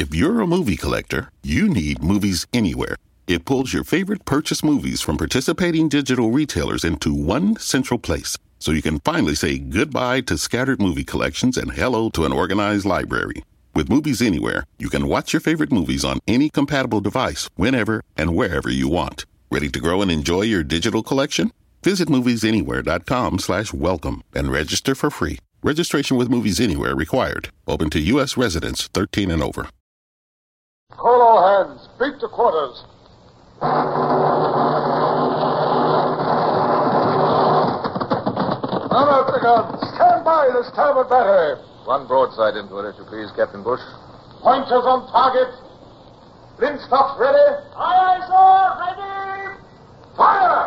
If you're a movie collector, you need Movies Anywhere. It pulls your favorite purchase movies from participating digital retailers into one central place so you can finally say goodbye to scattered movie collections and hello to an organized library. With Movies Anywhere, you can watch your favorite movies on any compatible device whenever and wherever you want. Ready to grow and enjoy your digital collection? Visit moviesanywhere.com slash welcome and register for free. Registration with Movies Anywhere required. Open to U.S. residents 13 and over. Call all hands. Beat to quarters. None of the guns. Stand by the starboard battery. One broadside into it, if you please, Captain Bush. Pointers on target. Linstocks ready. Aye, aye, sir. Ready. Fire!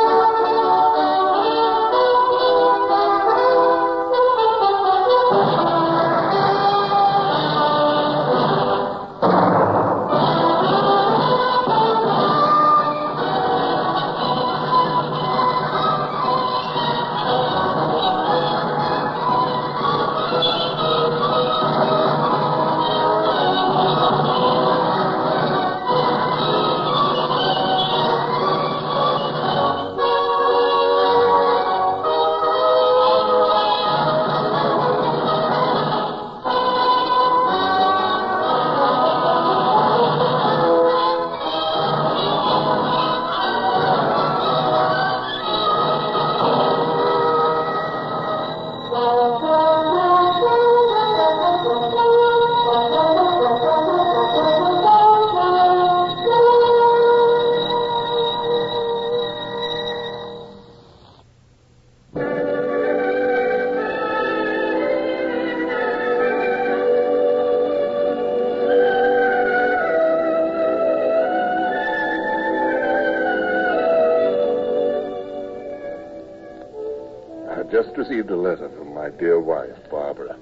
Dear wife, Barbara.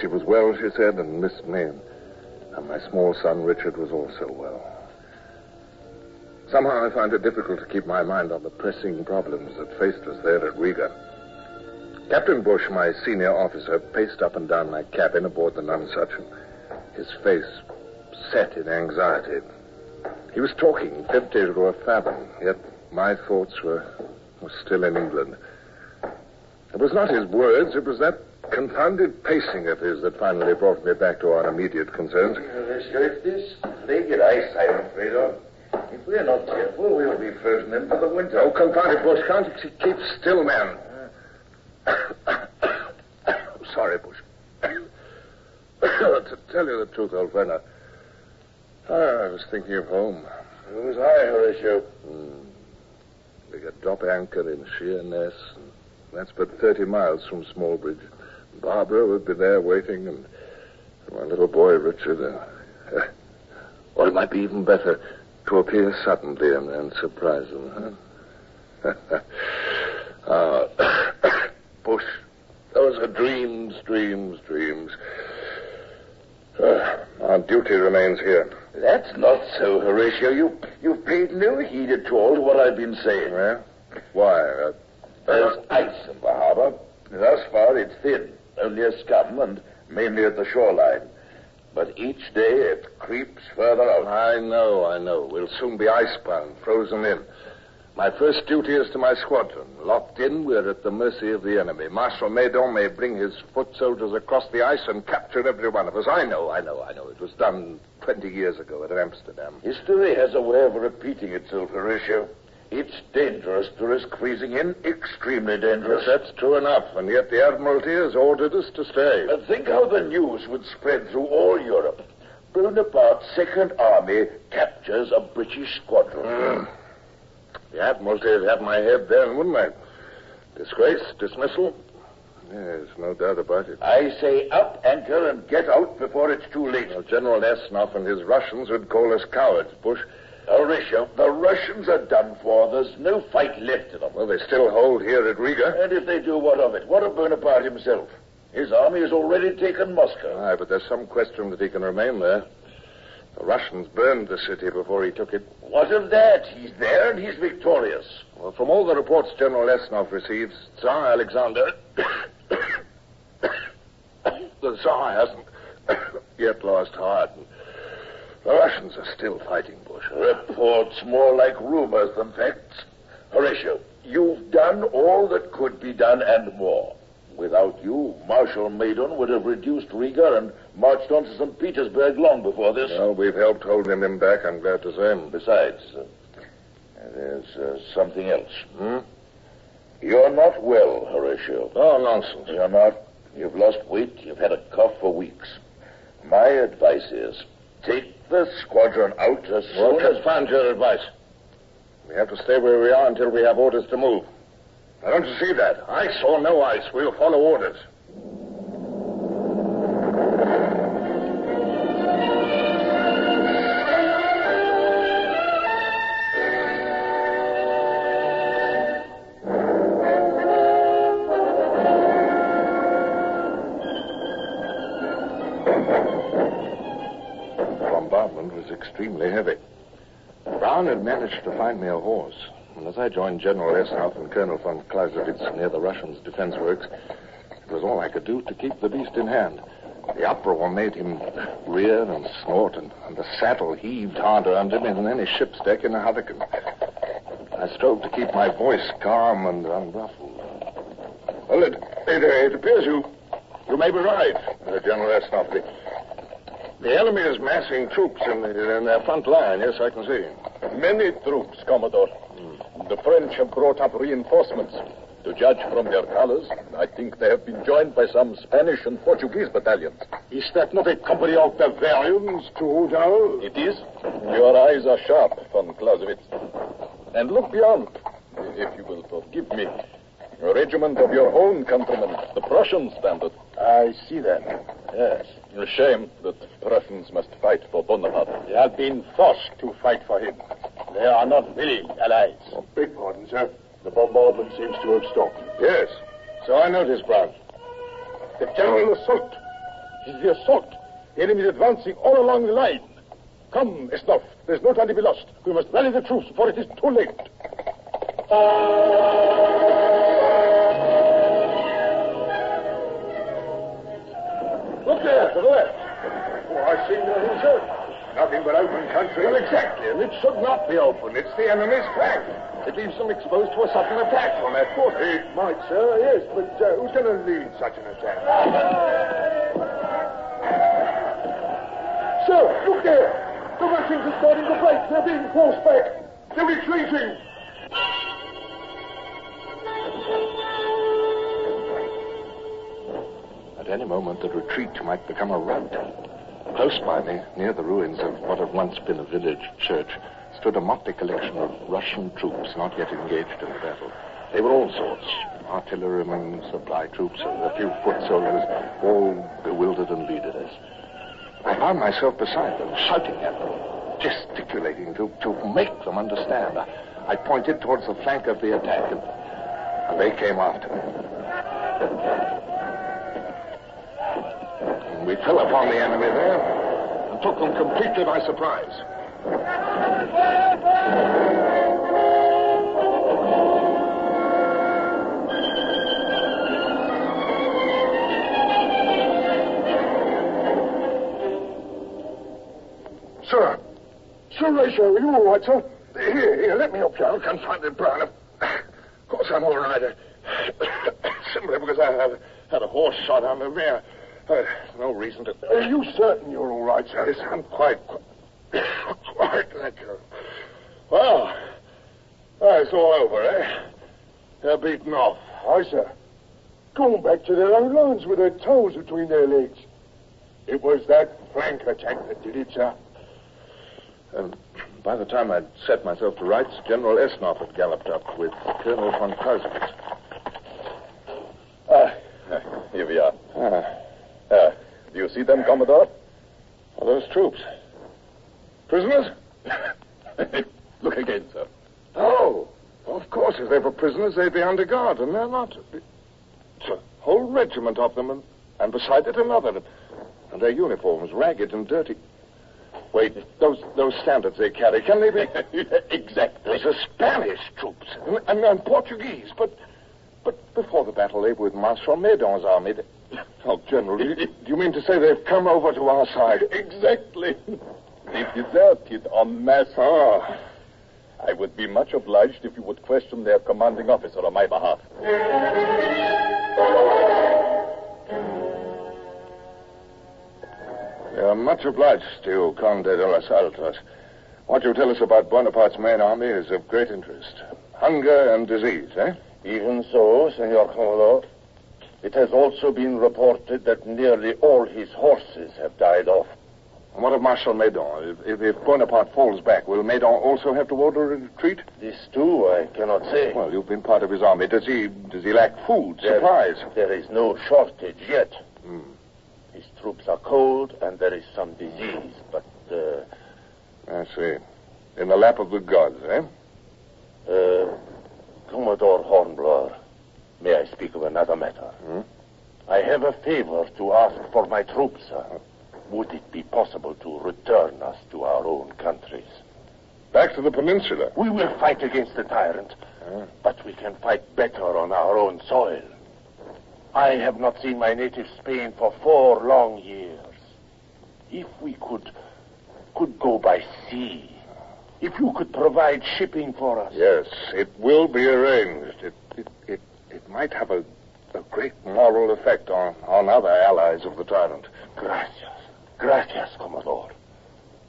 She was well, she said, and missed me. And my small son, Richard, was also well. Somehow I find it difficult to keep my mind on the pressing problems that faced us there at Riga. Captain Bush, my senior officer, paced up and down my cabin aboard the Nonsuch, and his face set in anxiety. He was talking empty to a fathom, yet my thoughts were, were still in England. It was not his words, it was that confounded pacing of his that finally brought me back to our immediate concerns. It's this I'm afraid of. If we're not careful, we'll be frozen into the winter. Oh, confound it, Bush. Can't you keep still, man? Sorry, Bush. to tell you the truth, old friend, I, was thinking of home. So was I, Horatio. Hmm. We could drop anchor in Sheerness, and that's but 30 miles from Smallbridge. Barbara would be there waiting, and my little boy, Richard. Uh, uh, or it might be even better to appear suddenly and, and surprise them, huh? uh, Bush, those are dreams, dreams, dreams. Uh, our duty remains here. That's not so, Horatio. You, you've paid no heed at all to what I've been saying. Yeah? Why? Uh, There's ice in the harbor. Thus far, it's thin, only a scum, and mainly at the shoreline. But each day it creeps further out. I know, I know. We'll soon be icebound, frozen in. My first duty is to my squadron. Locked in, we're at the mercy of the enemy. Marshal Maydon may bring his foot soldiers across the ice and capture every one of us. I know, I know, I know. It was done 20 years ago at Amsterdam. History has a way of repeating itself, Horatio. It's dangerous to risk freezing in, extremely dangerous. Yes, that's true enough, and yet the Admiralty has ordered us to stay. And think how the news would spread through all Europe. Bonaparte's Second Army captures a British squadron. Mm. The Admiralty would have my head then, wouldn't they? Disgrace, dismissal? Yes, no doubt about it. I say up anchor and get out before it's too late. Well, General Esnov and his Russians would call us cowards, Bush. Horatio, the Russians are done for. There's no fight left in them. Well, they still hold here at Riga. And if they do, what of it? What of Bonaparte himself? His army has already taken Moscow. Aye, but there's some question that he can remain there. The Russians burned the city before he took it. What of that? He's there and he's victorious. Well, from all the reports General Esnov receives, Tsar Alexander. the Tsar hasn't yet lost heart. The Russians are still fighting Bush. Reports more like rumors than facts. Horatio, you've done all that could be done and more. Without you, Marshal Maydon would have reduced Riga and marched on to St. Petersburg long before this. Well, we've helped holding him back, I'm glad to say. Besides, uh, there's uh, something else. Hmm? You're not well, Horatio. Oh, nonsense. You're not. You've lost weight. You've had a cough for weeks. My advice is take the squadron out as Well, soon as... find your advice. We have to stay where we are until we have orders to move. Now, don't you see that? I saw no ice, we'll follow orders. The was extremely heavy. Brown had managed to find me a horse, and as I joined General Esnov and Colonel von Clausewitz near the Russians' defense works, it was all I could do to keep the beast in hand. The uproar made him rear and snort, and, and the saddle heaved harder under me than any ship's deck in a hurricane. I strove to keep my voice calm and unruffled. Well, it, it, it appears you you may be right, General Esnov. The, the enemy is massing troops in, the, in their front line. Yes, I can see. Many troops, Commodore. The French have brought up reinforcements. To judge from their colors, I think they have been joined by some Spanish and Portuguese battalions. Is that not a company of Bavarians, too, General? It is. Your eyes are sharp, von Clausewitz. And look beyond, if you will forgive me. A regiment of your own countrymen, the Prussian standard. I see that. Yes. A shame that the Prussians must fight for Bonaparte. They have been forced to fight for him. They are not willing allies. Oh, beg pardon, sir. The bombardment seems to have stopped. Yes. So I noticed, Brown. The general assault. It is the assault. The enemy is advancing all along the line. Come, Esnov. There's no time to be lost. We must rally the troops before it is too late. I see nothing, sir. Nothing but open country. Well, exactly, and it should not be open. It's the enemy's flank. It leaves them exposed to a sudden attack from that foot. It might, sir, yes, but uh, who's going to lead such an attack? Sir, look there! The Russians are starting to break. They're being forced back. They're retreating. At any moment, the retreat might become a rout. Close by me, near the ruins of what had once been a village church, stood a motley collection of Russian troops not yet engaged in the battle. They were all sorts artillerymen, supply troops, and a few foot soldiers, all bewildered and leaderless. I found myself beside them, shouting at them, gesticulating to, to make them understand. I, I pointed towards the flank of the attack, and, and they came after me. We fell upon the enemy there and took them completely by surprise. Sir. Sir Horatio, are you all right, sir? Here, here, let me help you. I'll confront it, Brown. Of course, I'm all right. Simply because I have had a horse shot on the rear. Uh, no reason to. Are you certain you're all right, sir? Yes, I'm quite, quite thank you. Well, it's all over, eh? They're beaten off. Aye, sir. Going back to their own lines with their toes between their legs. It was that flank attack that did it, sir. And by the time I'd set myself to rights, General Esnov had galloped up with Colonel von Clausewitz. Ah, here we are. Ah, see them, Commodore? are those troops? Prisoners? Look again, sir. Oh, of course, if they were prisoners, they'd be under guard, and they're not. It's a whole regiment of them, and and beside it another. And their uniforms ragged and dirty. Wait, those those standards they carry, can they be? exactly. Those are Spanish troops and, and, and Portuguese, but but before the battle they were with Marshal Medon's army. Oh, General, do you, do you mean to say they've come over to our side? Exactly. They deserted en masse. Ah, I would be much obliged if you would question their commanding officer on my behalf. we are much obliged to you, Conde de los Altos. What you tell us about Bonaparte's main army is of great interest. Hunger and disease, eh? Even so, Senor Commodore, it has also been reported that nearly all his horses have died off. And what of Marshal Medon? If, if, if Bonaparte falls back, will Medon also have to order a retreat? This too, I cannot say. Well, you've been part of his army. Does he does he lack food, There- supplies? There is no shortage yet. Hmm. His troops are cold, and there is some disease, but uh, I see. In the lap of the gods, eh? Uh, Commodore Hornblower, may I speak of another matter? Hmm? I have a favor to ask for my troops, sir. Would it be possible to return us to our own countries? Back to the peninsula. We will fight against the tyrant, Ah. but we can fight better on our own soil. I have not seen my native Spain for four long years. If we could could go by sea, if you could provide shipping for us. Yes, it will be arranged. It it it, it might have a, a great moral effect on, on other allies of the tyrant. Gracias. Gracias, Commodore.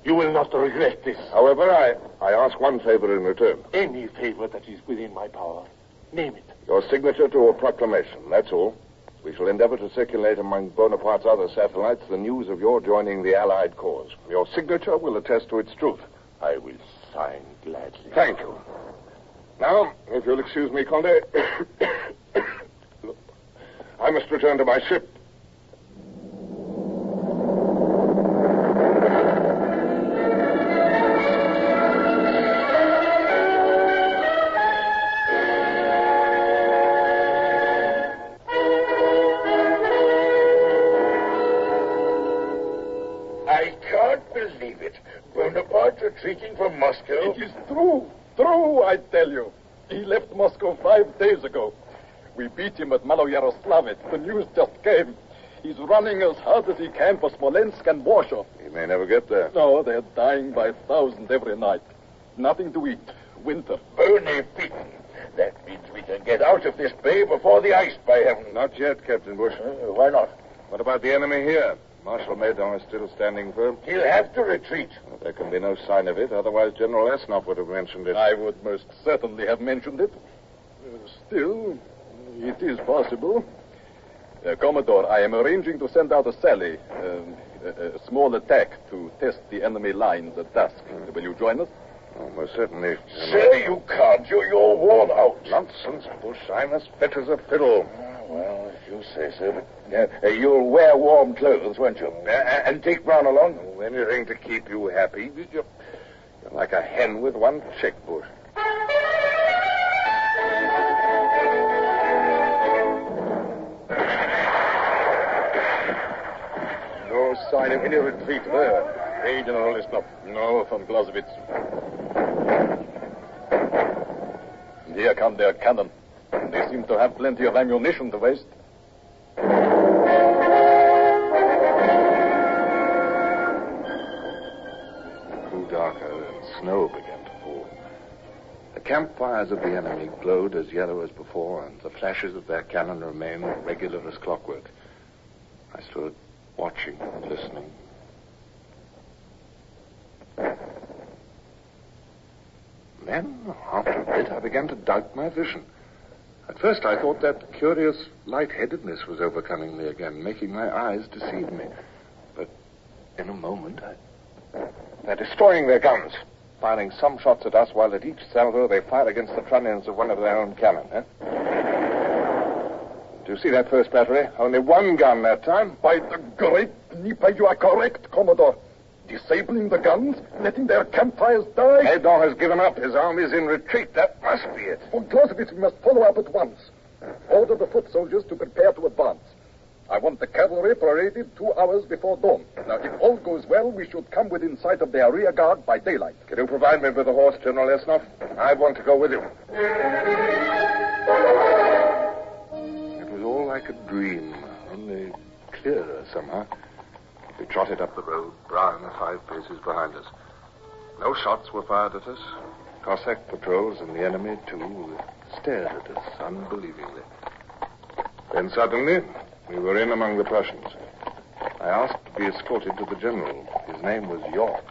You will not regret this. However, I, I ask one favor in return. Any favor that is within my power. Name it. Your signature to a proclamation, that's all. We shall endeavor to circulate among Bonaparte's other satellites the news of your joining the Allied cause. Your signature will attest to its truth. I will sign gladly. Thank you. Now, if you'll excuse me, Conde, I must return to my ship. I can't believe it. Bonaparte retreating from Moscow. It is true. True, I tell you. He left Moscow five days ago. We beat him at Maloyaroslavets. The news just came. He's running as hard as he can for Smolensk and Warsaw. He may never get there. No, they're dying by thousands every night. Nothing to eat. Winter. Bonaparte. That means we can get out of this bay before the ice, by heaven. Not yet, Captain Bush. Uh, why not? What about the enemy here? Marshal Medon is still standing firm. He'll have to retreat. Well, there can be no sign of it, otherwise General Esnop would have mentioned it. I would most certainly have mentioned it. Uh, Still, it is possible. Uh, Commodore, I am arranging to send out a sally, um, a, a small attack to test the enemy lines at dusk. Will you join us? Oh, most certainly. Sir, you can't. You're, you're worn out. Nonsense, Bush. I'm as fit as a fiddle. Well, if you say so, but uh, uh, you'll wear warm clothes, won't you? Uh, and take Brown along? Oh, anything to keep you happy. You're, you're like a hen with one chick, Bush. Sign of any retreat there. Hey, General Isnop. No, von Clausewitz. And here come their cannon. They seem to have plenty of ammunition to waste. It grew darker and snow began to fall. The campfires of the enemy glowed as yellow as before, and the flashes of their cannon remained regular as clockwork. I stood watching listening. Then, after a bit, I began to doubt my vision. At first, I thought that curious lightheadedness was overcoming me again, making my eyes deceive me. But in a moment, I... They're destroying their guns, firing some shots at us while at each salvo they fire against the trunnions of one of their own cannon, eh? Do you see that first battery? Only one gun that time. By the great Dnieper, you are correct, Commodore. Disabling the guns, letting their campfires die. Medon has given up. His army's in retreat. That must be it. Von Clausewitz, we must follow up at once. Order the foot soldiers to prepare to advance. I want the cavalry paraded two hours before dawn. Now, if all goes well, we should come within sight of their rear guard by daylight. Can you provide me with a horse, General Esnoff? I want to go with you. Like a dream, only clearer somehow. We trotted up the road, Brown five paces behind us. No shots were fired at us. Cossack patrols and the enemy, too, stared at us unbelievingly. Then suddenly, we were in among the Prussians. I asked to be escorted to the general. His name was York.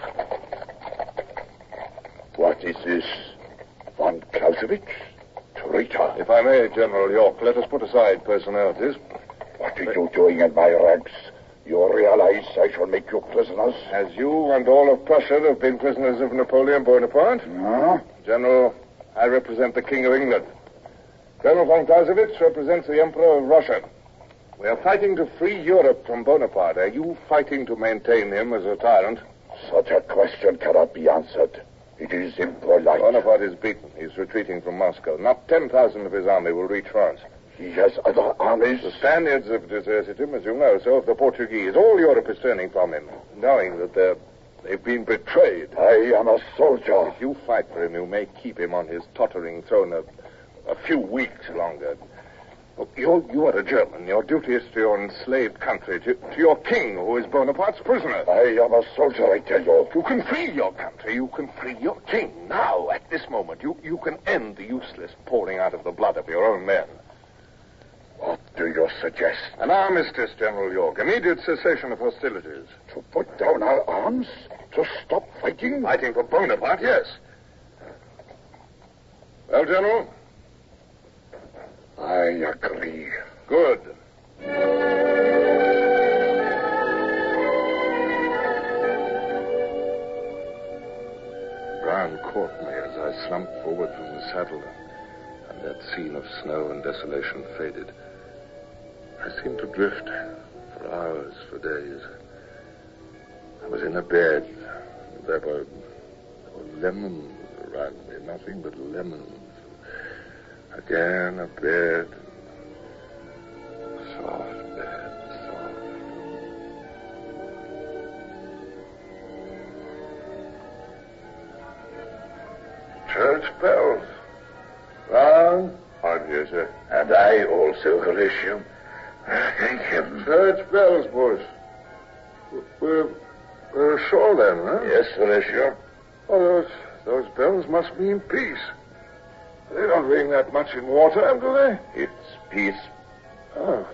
What is this? Von Clausewitz? Traitor. If I may, General York, let us put aside personalities. What are you doing in my ranks? You realize I shall make you prisoners? As you and all of Prussia have been prisoners of Napoleon Bonaparte, Huh? General, I represent the King of England. Colonel von Clausewitz represents the Emperor of Russia. We are fighting to free Europe from Bonaparte. Are you fighting to maintain him as a tyrant? Such a question cannot be answered. It is impolite. Bonaparte is beaten. He's retreating from Moscow. Not 10,000 of his army will reach France. He has other armies. The Spaniards have deserted him, as you know. So have the Portuguese. All Europe is turning from him, knowing that they're, they've been betrayed. I am a soldier. If you fight for him, you may keep him on his tottering throne a, a few weeks longer. Look, you're, you are a German. Your duty is to your enslaved country, to, to your king, who is Bonaparte's prisoner. I am a soldier, I tell you. You can free your country. You can free your king. Now, at this moment, you, you can end the useless pouring out of the blood of your own men. What do you suggest? An armistice, General York. Immediate cessation of hostilities. To put down our arms? To stop fighting? Fighting for Bonaparte, yes. Well, General? I agree. Good. Brown caught me as I slumped forward from the saddle, and that scene of snow and desolation faded. I seemed to drift for hours, for days. I was in a bed. There were, there were lemons around me, nothing but lemons. Again, a bed. Soft bed, soft. Church bells. Brown? Pardon you, sir. And I also, Horatio. Thank heaven. Church bells, boys. We're, we're ashore then, huh? Yes, Horatio. Oh, those, those bells must mean peace. They don't ring that much in wartime, do they? It's peace. Oh.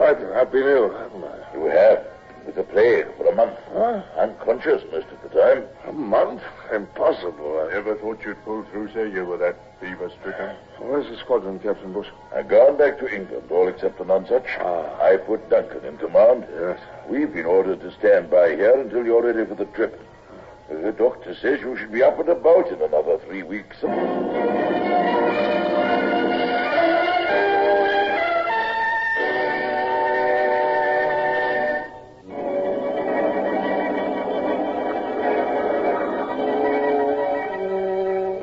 I've, I've been ill, haven't I? You have. With the plague for a month. Huh? Unconscious most of the time. A month? Impossible. I... Never thought you'd pull through, sir. You were that fever stricken. Where's the squadron, Captain Bush? I've gone back to England, all except the Nonsuch. Ah. I put Duncan in command. Yes. We've been ordered to stand by here until you're ready for the trip. The doctor says you should be up and about in another three weeks. The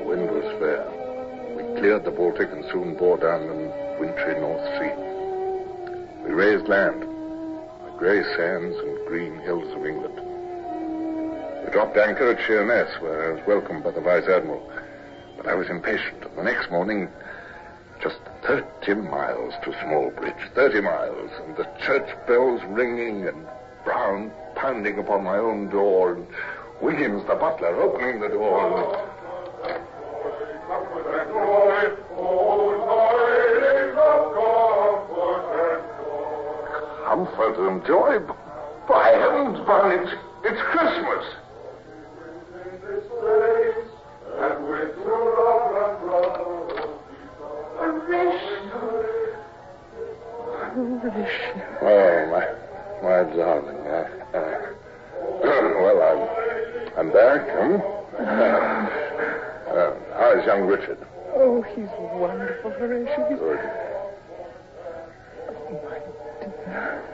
wind was fair. We cleared the Baltic and soon bore down the wintry North Sea. We raised land, the grey sands and green hills of England. Dropped anchor at Sheerness, where I was welcomed by the Vice Admiral. But I was impatient, and the next morning, just 30 miles to Smallbridge, 30 miles, and the church bells ringing, and Brown pounding upon my own door, and Williams, the butler, opening the door. Comfort and joy. By heavens, Brown, it's, it's Christmas. Oh, my, my darling. Uh, uh, well, I'm, I'm back, huh? Uh, how's young Richard? Oh, he's wonderful, Horatio. He's Good. Barbara.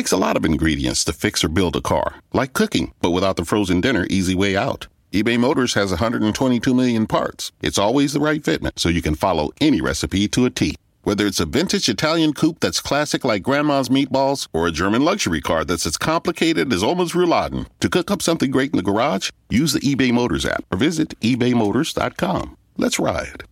Takes a lot of ingredients to fix or build a car, like cooking, but without the frozen dinner easy way out. eBay Motors has 122 million parts. It's always the right fitment, so you can follow any recipe to a T. Whether it's a vintage Italian coupe that's classic like grandma's meatballs, or a German luxury car that's as complicated as Oma's rouladen, to cook up something great in the garage, use the eBay Motors app or visit ebaymotors.com. Let's ride.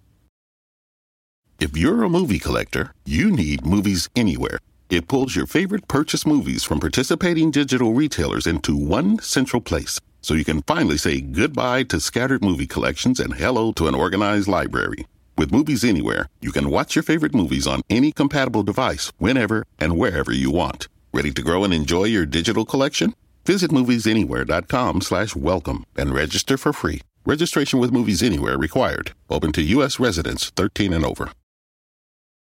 If you're a movie collector, you need Movies Anywhere. It pulls your favorite purchase movies from participating digital retailers into one central place, so you can finally say goodbye to scattered movie collections and hello to an organized library. With Movies Anywhere, you can watch your favorite movies on any compatible device, whenever and wherever you want. Ready to grow and enjoy your digital collection? Visit moviesanywhere.com slash welcome and register for free. Registration with Movies Anywhere required. Open to U.S. residents 13 and over.